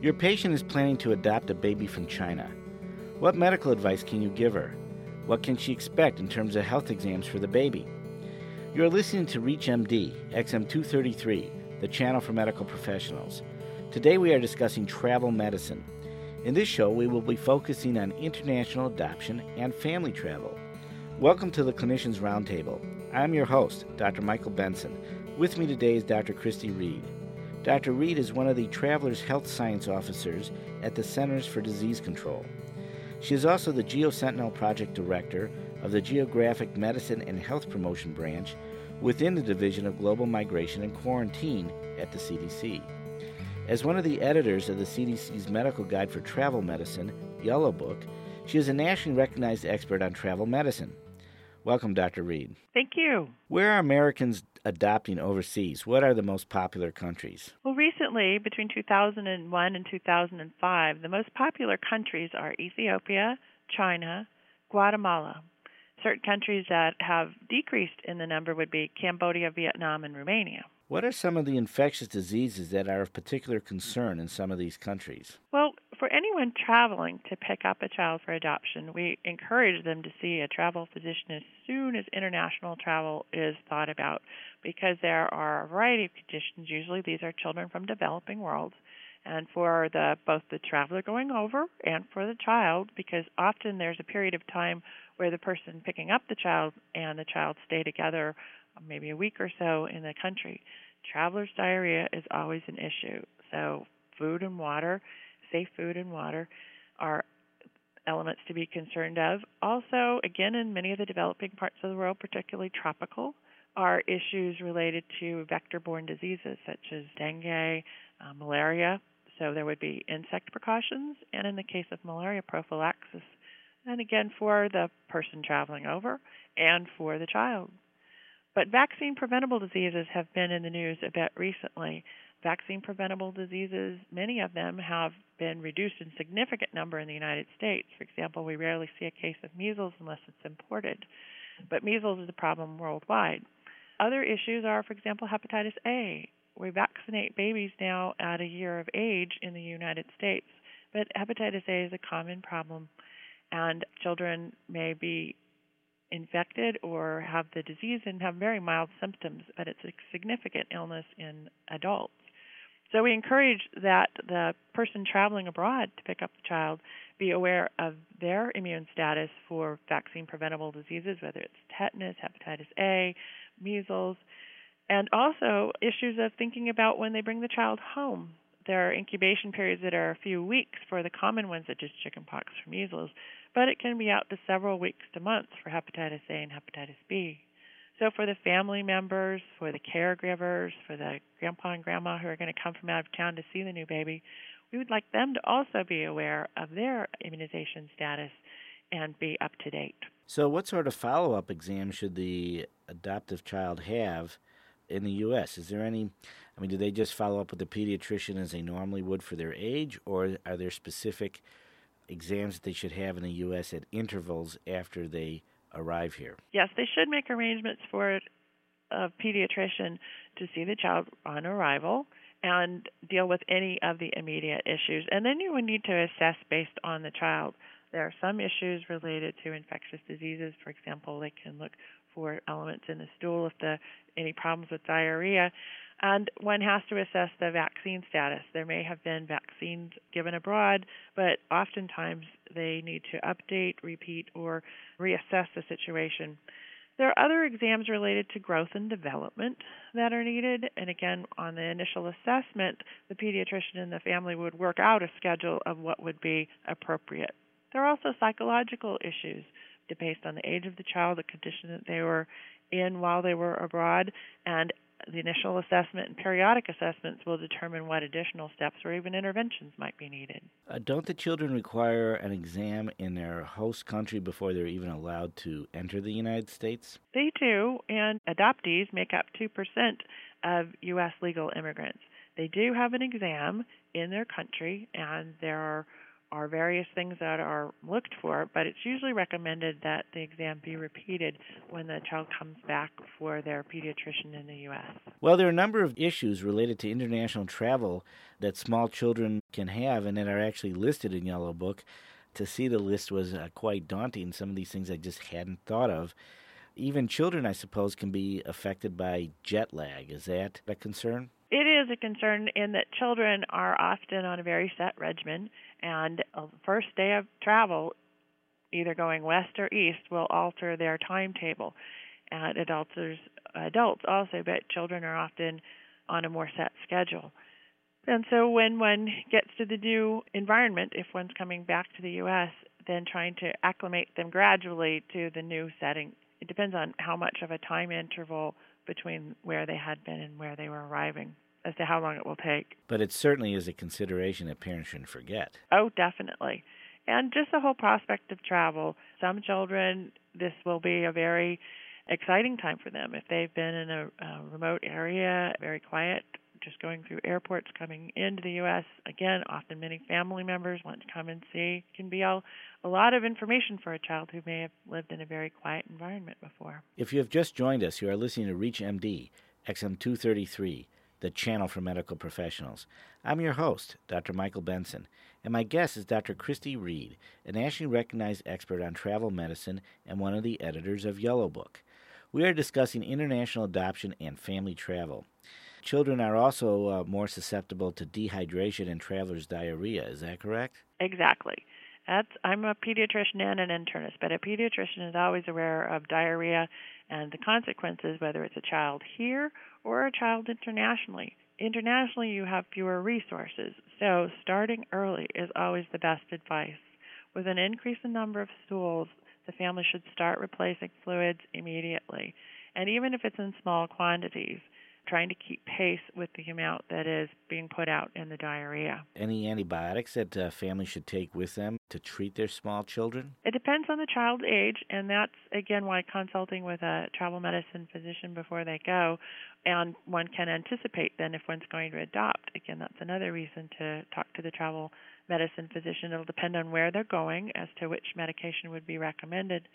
Your patient is planning to adopt a baby from China. What medical advice can you give her? What can she expect in terms of health exams for the baby? You are listening to ReachMD, XM233, the channel for medical professionals. Today we are discussing travel medicine. In this show, we will be focusing on international adoption and family travel. Welcome to the Clinicians Roundtable. I'm your host, Dr. Michael Benson. With me today is Dr. Christy Reed. Dr. Reed is one of the Travelers Health Science Officers at the Centers for Disease Control. She is also the GeoSentinel Project Director of the Geographic Medicine and Health Promotion Branch within the Division of Global Migration and Quarantine at the CDC. As one of the editors of the CDC's Medical Guide for Travel Medicine, Yellow Book, she is a nationally recognized expert on travel medicine. Welcome, Dr. Reed. Thank you. Where are Americans adopting overseas? What are the most popular countries? Well, recently, between 2001 and 2005, the most popular countries are Ethiopia, China, Guatemala. Certain countries that have decreased in the number would be Cambodia, Vietnam, and Romania. What are some of the infectious diseases that are of particular concern in some of these countries? Well, for anyone traveling to pick up a child for adoption, we encourage them to see a travel physician as soon as international travel is thought about because there are a variety of conditions. Usually, these are children from developing worlds. And for the both the traveler going over and for the child, because often there's a period of time where the person picking up the child and the child stay together maybe a week or so in the country. Traveler's diarrhea is always an issue. So, food and water, safe food and water, are elements to be concerned of. Also, again, in many of the developing parts of the world, particularly tropical, are issues related to vector borne diseases such as dengue, uh, malaria. So, there would be insect precautions, and in the case of malaria, prophylaxis. And again, for the person traveling over and for the child. But vaccine preventable diseases have been in the news a bit recently. Vaccine preventable diseases, many of them have been reduced in significant number in the United States. For example, we rarely see a case of measles unless it's imported. But measles is a problem worldwide. Other issues are, for example, hepatitis A. We vaccinate babies now at a year of age in the United States, but hepatitis A is a common problem, and children may be infected or have the disease and have very mild symptoms, but it's a significant illness in adults. So we encourage that the person traveling abroad to pick up the child be aware of their immune status for vaccine preventable diseases, whether it's tetanus, hepatitis A, measles, and also issues of thinking about when they bring the child home. There are incubation periods that are a few weeks for the common ones, such as chickenpox or measles, but it can be out to several weeks to months for hepatitis A and hepatitis B. So, for the family members, for the caregivers, for the grandpa and grandma who are going to come from out of town to see the new baby, we would like them to also be aware of their immunization status and be up to date. So, what sort of follow up exam should the adoptive child have in the U.S.? Is there any, I mean, do they just follow up with the pediatrician as they normally would for their age, or are there specific exams that they should have in the U.S. at intervals after they arrive here? Yes, they should make arrangements for a pediatrician to see the child on arrival and deal with any of the immediate issues. And then you would need to assess based on the child. There are some issues related to infectious diseases. For example, they can look for elements in the stool if the any problems with diarrhea and one has to assess the vaccine status. There may have been vaccines given abroad, but oftentimes they need to update, repeat, or reassess the situation. There are other exams related to growth and development that are needed, and again, on the initial assessment, the pediatrician and the family would work out a schedule of what would be appropriate. There are also psychological issues based on the age of the child, the condition that they were in while they were abroad, and the initial assessment and periodic assessments will determine what additional steps or even interventions might be needed. Uh, don't the children require an exam in their host country before they're even allowed to enter the United States? They do, and adoptees make up 2% of U.S. legal immigrants. They do have an exam in their country, and there are are various things that are looked for, but it's usually recommended that the exam be repeated when the child comes back for their pediatrician in the U.S. Well, there are a number of issues related to international travel that small children can have and that are actually listed in Yellow Book. To see the list was uh, quite daunting. Some of these things I just hadn't thought of. Even children, I suppose, can be affected by jet lag. Is that a concern? It is a concern in that children are often on a very set regimen, and a first day of travel, either going west or east, will alter their timetable. And alters adults also, but children are often on a more set schedule. And so when one gets to the new environment, if one's coming back to the U.S., then trying to acclimate them gradually to the new setting. It depends on how much of a time interval between where they had been and where they were arriving as to how long it will take. But it certainly is a consideration that parents shouldn't forget. Oh, definitely. And just the whole prospect of travel. Some children, this will be a very exciting time for them. If they've been in a, a remote area, very quiet, just going through airports coming into the U.S. Again, often many family members want to come and see. It can be all, a lot of information for a child who may have lived in a very quiet environment before. If you have just joined us, you are listening to Reach MD, XM 233, the channel for medical professionals. I'm your host, Dr. Michael Benson, and my guest is Dr. Christy Reed, a nationally recognized expert on travel medicine and one of the editors of Yellow Book. We are discussing international adoption and family travel. Children are also uh, more susceptible to dehydration and traveler's diarrhea. Is that correct? Exactly. That's, I'm a pediatrician and an internist, but a pediatrician is always aware of diarrhea and the consequences, whether it's a child here or a child internationally. Internationally, you have fewer resources, so starting early is always the best advice. With an increase in number of stools, the family should start replacing fluids immediately, and even if it's in small quantities trying to keep pace with the amount that is being put out in the diarrhea. Any antibiotics that uh, families should take with them to treat their small children? It depends on the child's age, and that's again why consulting with a travel medicine physician before they go, and one can anticipate then if one's going to adopt. Again, that's another reason to talk to the travel medicine physician. It'll depend on where they're going as to which medication would be recommended,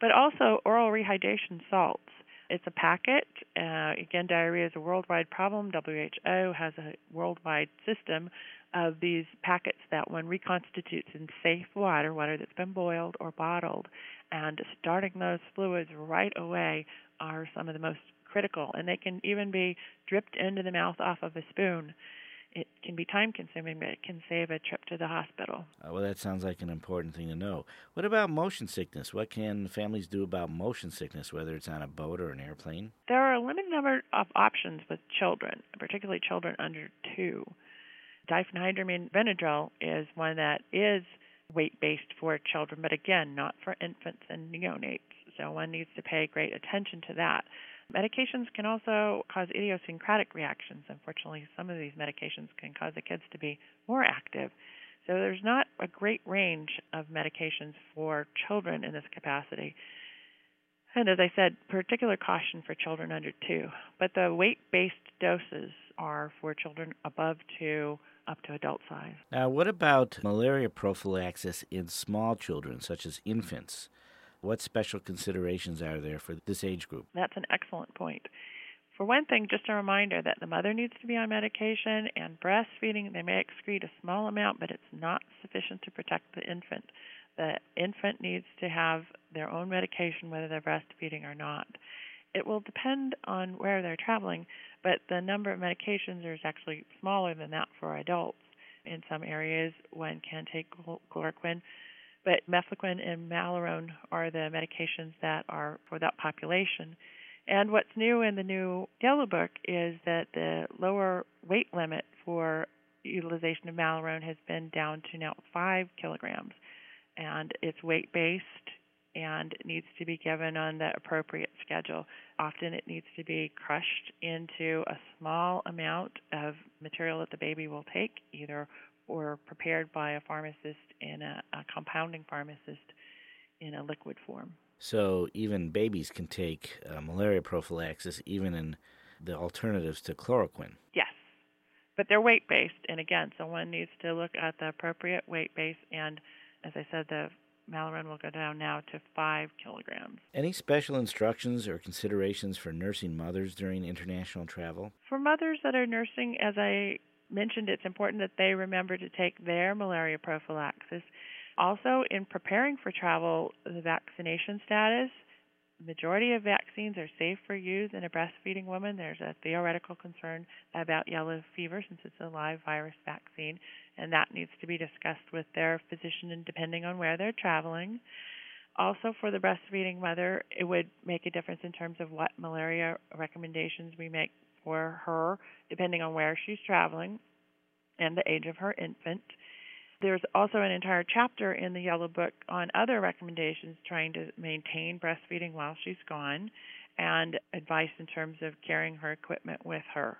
but also oral rehydration salts it's a packet. Uh, again, diarrhea is a worldwide problem. WHO has a worldwide system of these packets that one reconstitutes in safe water, water that's been boiled or bottled, and starting those fluids right away are some of the most critical. And they can even be dripped into the mouth off of a spoon it can be time consuming, but it can save a trip to the hospital. Uh, well, that sounds like an important thing to know. What about motion sickness? What can families do about motion sickness, whether it's on a boat or an airplane? There are a limited number of options with children, particularly children under two. Diphenhydramine Benadryl is one that is weight based for children, but again, not for infants and neonates. So one needs to pay great attention to that. Medications can also cause idiosyncratic reactions. Unfortunately, some of these medications can cause the kids to be more active. So there's not a great range of medications for children in this capacity. And as I said, particular caution for children under two. But the weight based doses are for children above two up to adult size. Now, what about malaria prophylaxis in small children, such as infants? What special considerations are there for this age group? That's an excellent point. For one thing, just a reminder that the mother needs to be on medication and breastfeeding, they may excrete a small amount, but it's not sufficient to protect the infant. The infant needs to have their own medication whether they're breastfeeding or not. It will depend on where they're traveling, but the number of medications is actually smaller than that for adults. In some areas, one can take chloroquine but mefloquine and malarone are the medications that are for that population. And what's new in the new Yellow Book is that the lower weight limit for utilization of malarone has been down to now five kilograms. And it's weight based and needs to be given on the appropriate schedule. Often it needs to be crushed into a small amount of material that the baby will take, either or prepared by a pharmacist and a, a compounding pharmacist in a liquid form. So even babies can take uh, malaria prophylaxis, even in the alternatives to chloroquine. Yes, but they're weight based. And again, someone needs to look at the appropriate weight base. And as I said, the Malarone will go down now to five kilograms. Any special instructions or considerations for nursing mothers during international travel? For mothers that are nursing, as I mentioned, it's important that they remember to take their malaria prophylaxis. Also, in preparing for travel, the vaccination status majority of vaccines are safe for use in a breastfeeding woman. There's a theoretical concern about yellow fever since it's a live virus vaccine, and that needs to be discussed with their physician and depending on where they're traveling. Also, for the breastfeeding mother, it would make a difference in terms of what malaria recommendations we make for her, depending on where she's traveling and the age of her infant. There's also an entire chapter in the Yellow Book on other recommendations trying to maintain breastfeeding while she's gone and advice in terms of carrying her equipment with her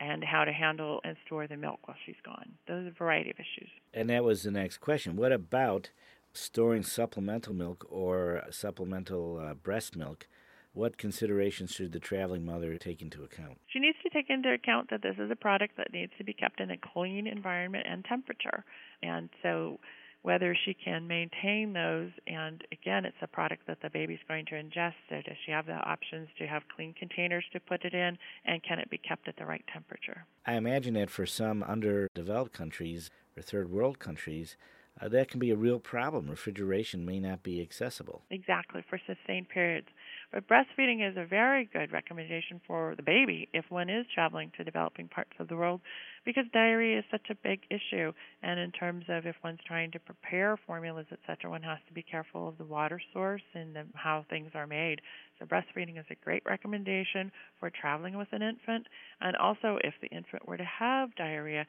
and how to handle and store the milk while she's gone. Those are a variety of issues. And that was the next question. What about storing supplemental milk or supplemental uh, breast milk what considerations should the traveling mother take into account? She needs to take into account that this is a product that needs to be kept in a clean environment and temperature. And so, whether she can maintain those, and again, it's a product that the baby's going to ingest, so does she have the options to have clean containers to put it in, and can it be kept at the right temperature? I imagine that for some underdeveloped countries or third world countries, uh, that can be a real problem. Refrigeration may not be accessible. Exactly, for sustained periods. But breastfeeding is a very good recommendation for the baby if one is traveling to developing parts of the world because diarrhea is such a big issue. And in terms of if one's trying to prepare formulas, etc., one has to be careful of the water source and the, how things are made. So breastfeeding is a great recommendation for traveling with an infant. And also, if the infant were to have diarrhea,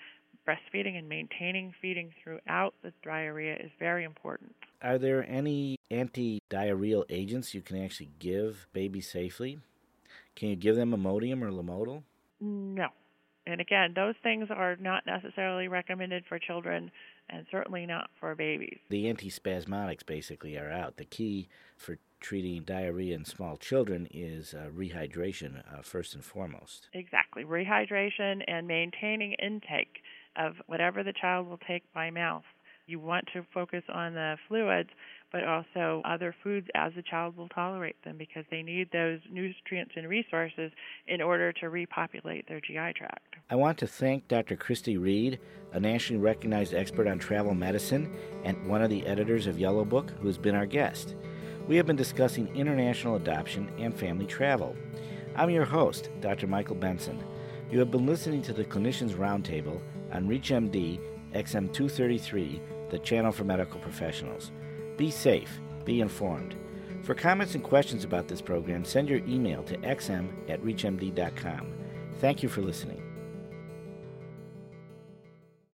breastfeeding and maintaining feeding throughout the diarrhea is very important. Are there any anti diarrheal agents you can actually give babies safely? Can you give them Imodium or Lomotil? No. And again, those things are not necessarily recommended for children and certainly not for babies. The antispasmodics basically are out. The key for treating diarrhea in small children is uh, rehydration, uh, first and foremost. Exactly. Rehydration and maintaining intake of whatever the child will take by mouth. You want to focus on the fluids, but also other foods as the child will tolerate them because they need those nutrients and resources in order to repopulate their GI tract. I want to thank Dr. Christy Reed, a nationally recognized expert on travel medicine and one of the editors of Yellow Book, who has been our guest. We have been discussing international adoption and family travel. I'm your host, Dr. Michael Benson. You have been listening to the Clinicians Roundtable on ReachMD XM233, the channel for medical professionals. Be safe, be informed. For comments and questions about this program, send your email to xm at reachmd.com. Thank you for listening.